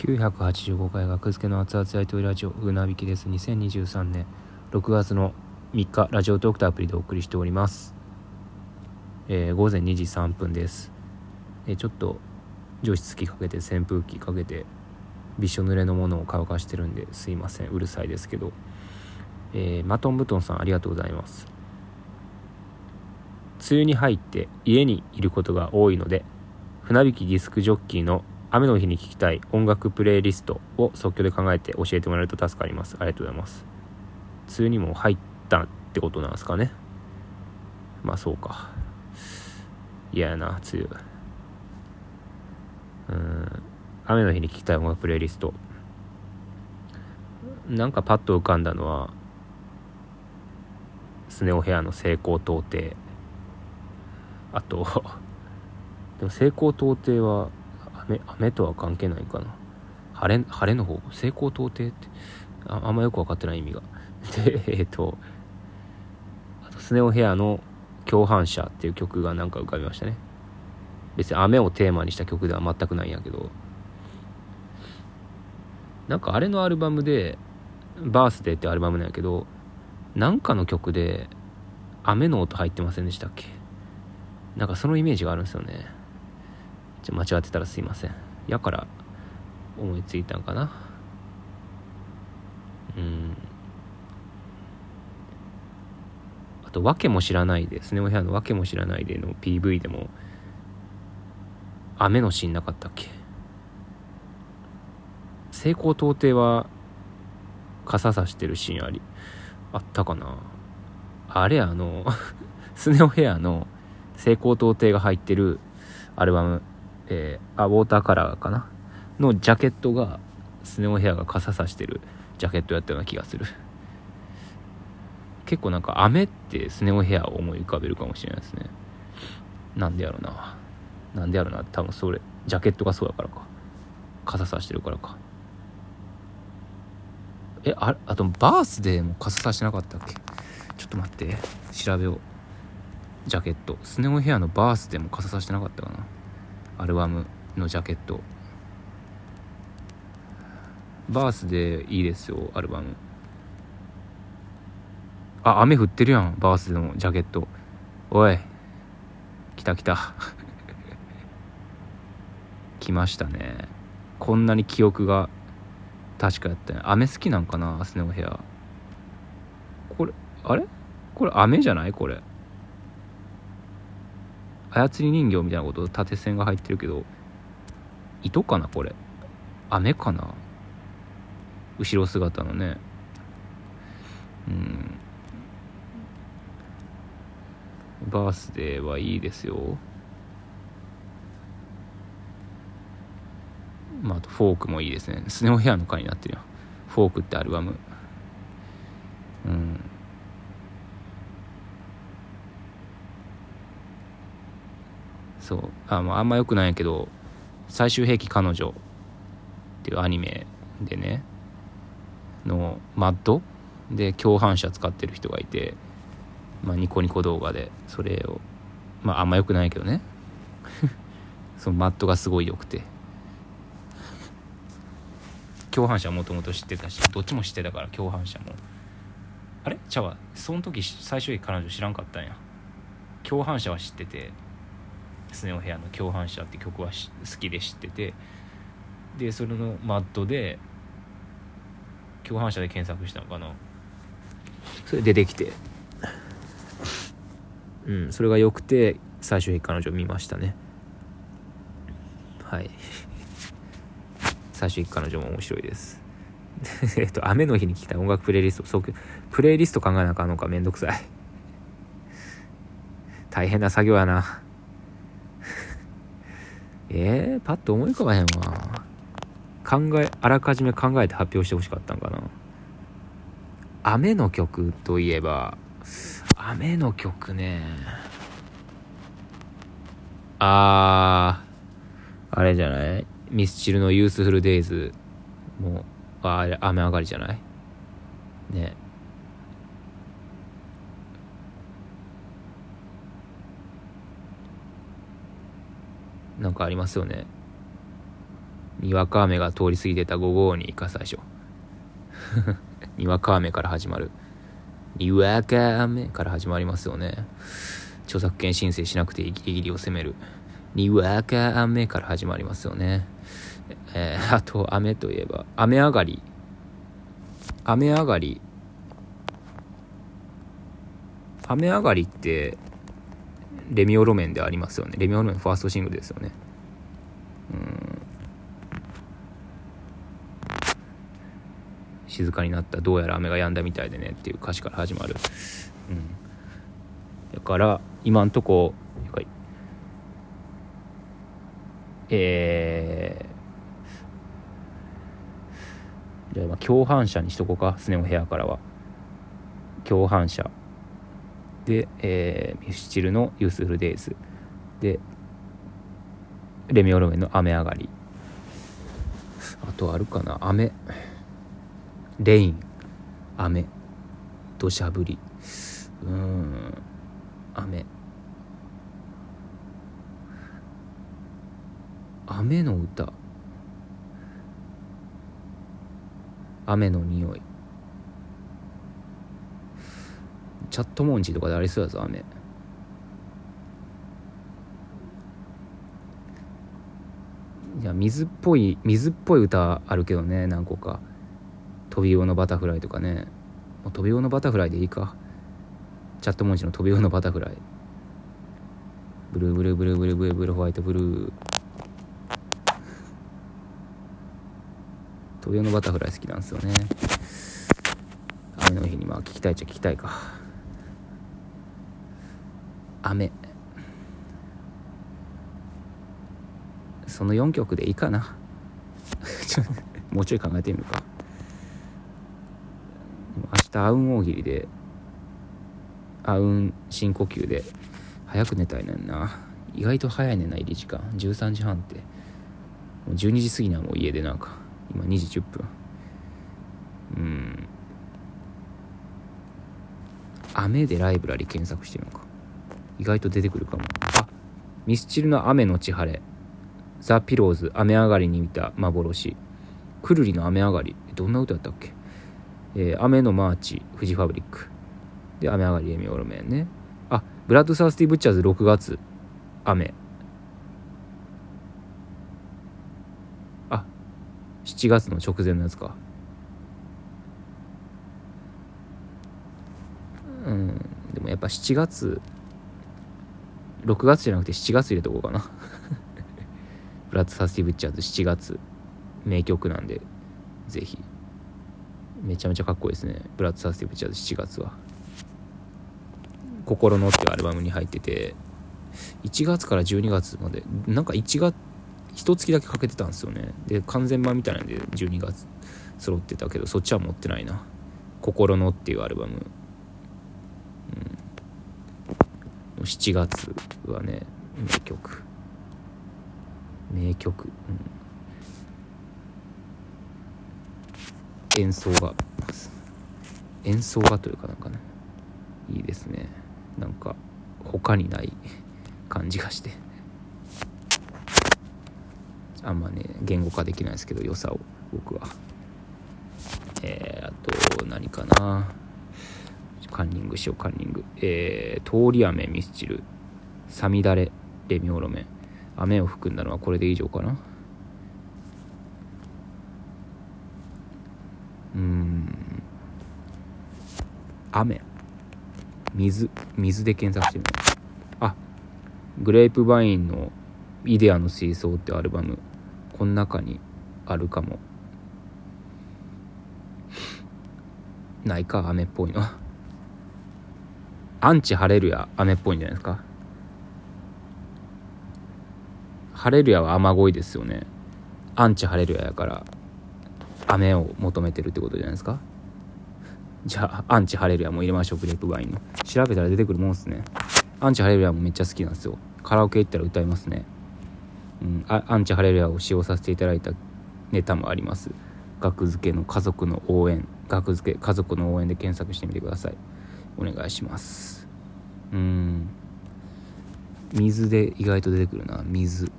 985回学付けの熱々やりとりラジオ船引きです。2023年6月の3日ラジオトークとアプリでお送りしております、えー午前2時3分です、えーちょっと除湿機かけて扇風機かけてびしょ濡れのものを乾かしてるんですいません。うるさいですけど、えーマトンブトンさんありがとうございます。梅雨に入って家にいることが多いので船引きディスクジョッキーの雨の日に聴きたい音楽プレイリストを即興で考えて教えてもらえると助かります。ありがとうございます。梅雨にも入ったってことなんですかね。まあそうか。嫌やな梅雨。うん。雨の日に聴きたい音楽プレイリスト。なんかパッと浮かんだのはスネオヘアの成功到底あと でも成功到底は雨雨とは関係ないかな。晴れ晴れの方成功到底って。ああんまよく分かってない意味が。でえっ、とあとスネオヘアの「共犯者」っていう曲がなんか浮かびましたね。別に雨をテーマにした曲では全くないんやけど。なんかあれのアルバムで「バースデー」ってアルバムなんやけどなんかの曲で雨の音入ってませんでしたっけ？なんかそのイメージがあるんですよね。ちょ間違ってたらすいません。やから思いついたんかな。うん。あと「わけも知らないで」スネオヘアの「わけも知らないで」の PV でも雨のシーンなかったっけ？成功到底は傘さしてるシーンありあったかな？あれあの スネオヘアの成功到底が入ってるアルバム、えー、あウォーターカラーかな？のジャケットがスネオヘアが傘さしてるジャケットやったような気がする。結構なんか雨ってスネオヘアを思い浮かべるかもしれないですね。なんでやろな。なんでやろな。多分それジャケットがそうやからか。傘さしてるからか。えああとバースデーも傘さしてなかったっけ？ちょっと待って。調べよう。ジャケット。スネオヘアのバースデーも傘さしてなかったかな？アルバムのジャケット。バースデーいいですよアルバム。あ雨降ってるやんバースのジャケット。おい来た来た。来ましたね。こんなに記憶が確かやったね雨好きなんかなスネオヘアこれあれ？これ雨じゃない？これ。操り人形みたいなこと縦線が入ってるけど糸かなこれ。雨かな。後ろ姿のね。うん。バースデーはいいですよ。まあ、あとフォークもいいですね。スネオヘアの回になってるよフォークってアルバム。うん。そう。あ,、まあ、んまよくないんやけど「最終兵器彼女」っていうアニメでねのマッド？で共犯者使ってる人がいて、まあ、ニコニコ動画でそれをまああんまよくないけどね。そのマッドがすごい良くて。共犯者はもともと知ってたしどっちも知ってたから共犯者も。あれ？ちゃうわ。その時最終兵器彼女知らんかったんや。共犯者は知っててスネオヘアの「共犯者」って曲は好きで知っててでそれのマッドで共犯者で検索したのかな。それ出てきて。うんそれが良くて最終兵器彼女を見ましたね。はい。最終兵器彼女も面白いです。えっと雨の日に聴きたい音楽プレイリスト即プレイリスト考えなあかんのかめんどくさい。大変な作業やな。えー、パッと思い浮かばへんわ。考えあらかじめ考えて発表してほしかったんかな。雨の曲といえば雨の曲ね。あーあれじゃない？ミスチルの「ユースフルデイズもうああれ雨上がりじゃない？ね。なんかありますよね。にわか雨が通り過ぎてた午後にか最初。にわか雨から始まる。にわか雨から始まりますよね。著作権申請しなくてギリギリを攻める。にわか雨から始まりますよね。えー、あと雨といえば雨上がり。雨上がり。雨上がりってレミオロメンでありますよね。レミオロメンファーストシングルですよね。うん。静かになった。どうやら雨が止んだみたいでねっていう歌詞から始まる。うん。だから今んとこえー、じゃあ共犯者にしとこうか。スネ夫部屋からは。共犯者。で、えー、ミスチルのユースフルデイズ。でレミオロメンの雨上がり。あとあるかな。雨。レイン。雨。土砂降り。うん。雨。雨の歌。雨の匂い。チャットモンチーとかでありそうやぞ雨。いや水っぽい水っぽい歌あるけどね何個か。飛び魚のバタフライとかね。もう飛び魚のバタフライでいいか。チャットモンチの飛び魚のバタフライ。ブルーブルーブルーブルーブルーブルーホワイトブルー。飛び魚のバタフライ好きなんですよね。雨の日にまあ聞きたいっちゃ聞きたいか。雨。その4曲でいいかな？もうちょい考えてみるか。明日アウン大喜利でアウン深呼吸で早く寝たいねんな。意外と早いねんな入り時間。13時半って。もう12時過ぎにはもう家でなんか今2時10分。うん。雨でライブラリ検索してみようか。意外と出てくるかも。あミスチルの雨のち晴れ。 the pillows 雨上がりに見た幻。くるりの雨上がり。どんな歌やったっけ、えー、雨のマーチフジファブリック。で雨上がりレミオロメンね。あ bloodthirsty butchers 6月。雨。あ7月の直前のやつか。うんでもやっぱ7月6月じゃなくて7月入れとこうかな。bloodthirsty butchers 7月。名曲なんでぜひ。めちゃめちゃかっこいいですね。 bloodthirsty butchers 7月は「心の」っていうアルバムに入ってて1月から12月までなんか1月一月だけかけてたんですよね。で完全版みたいなんで12月揃ってたけどそっちは持ってないな「心の」っていうアルバム。7月はね名曲。名曲、うん、演奏が演奏がというかなんかねいいですね。なんか他にない感じがして。あんまね言語化できないですけど良さを僕は。えー、あと何かな。カンニングしようカンニング。えー、通り雨ミスチル。さみだれレミオロメン。雨を含んだのはこれで以上かな。うん。雨。水。水で検索してみよう。あ。グレープバインの「イデアの水槽」ってアルバム。この中にあるかも。ないか雨っぽいの。アンチハレルヤ雨っぽいんじゃないですか？ハレルヤは雨乞いですよね。アンチハレルヤやから雨を求めてるってことじゃないですか？じゃあアンチハレルヤも入れましょうグレープワインの。調べたら出てくるもんっすね。アンチハレルヤもめっちゃ好きなんですよ。カラオケ行ったら歌いますね。うんアンチハレルヤを使用させていただいたネタもあります。学付けの家族の応援。学付け家族の応援で検索してみてください。お願いします。うん。水で意外と出てくるな。水。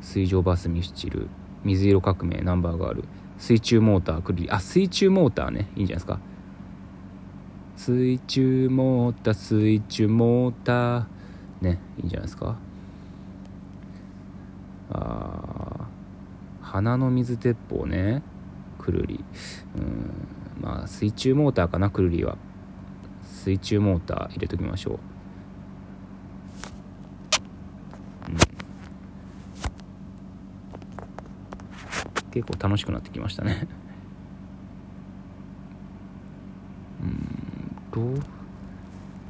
水上バスミスチル。水色革命ナンバーガール水中モーターくるりあ水中モーターね。いいんじゃないですか。水中モーター水中モーター。ね。いいんじゃないですか。あ花の水鉄砲ね。くるりうん。まあ水中モーターかなくるりは。水中モーター入れときましょう、うん、結構楽しくなってきましたね。うん。と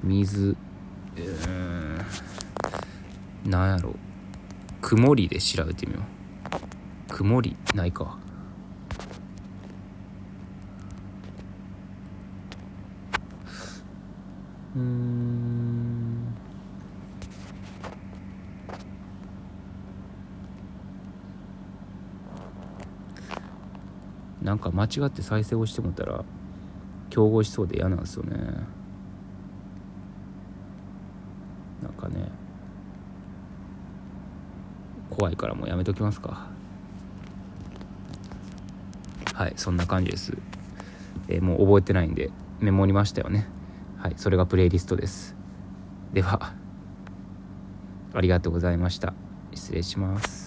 水うんなんやろ。う曇りで調べてみよう。曇りないか。うん。なんか間違って再生をしてもたら競合しそうで嫌なんですよね。なんかね。怖いからもうやめときますか。はいそんな感じです、えー、もう覚えてないんでメモりましたよね。はいそれがプレイリストです。ではありがとうございました。失礼します。